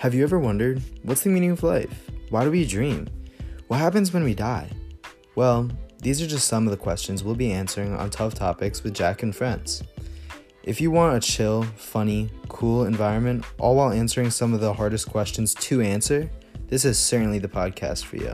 Have you ever wondered what's the meaning of life? Why do we dream? What happens when we die? Well, these are just some of the questions we'll be answering on Tough Topics with Jack and friends. If you want a chill, funny, cool environment, all while answering some of the hardest questions to answer, this is certainly the podcast for you.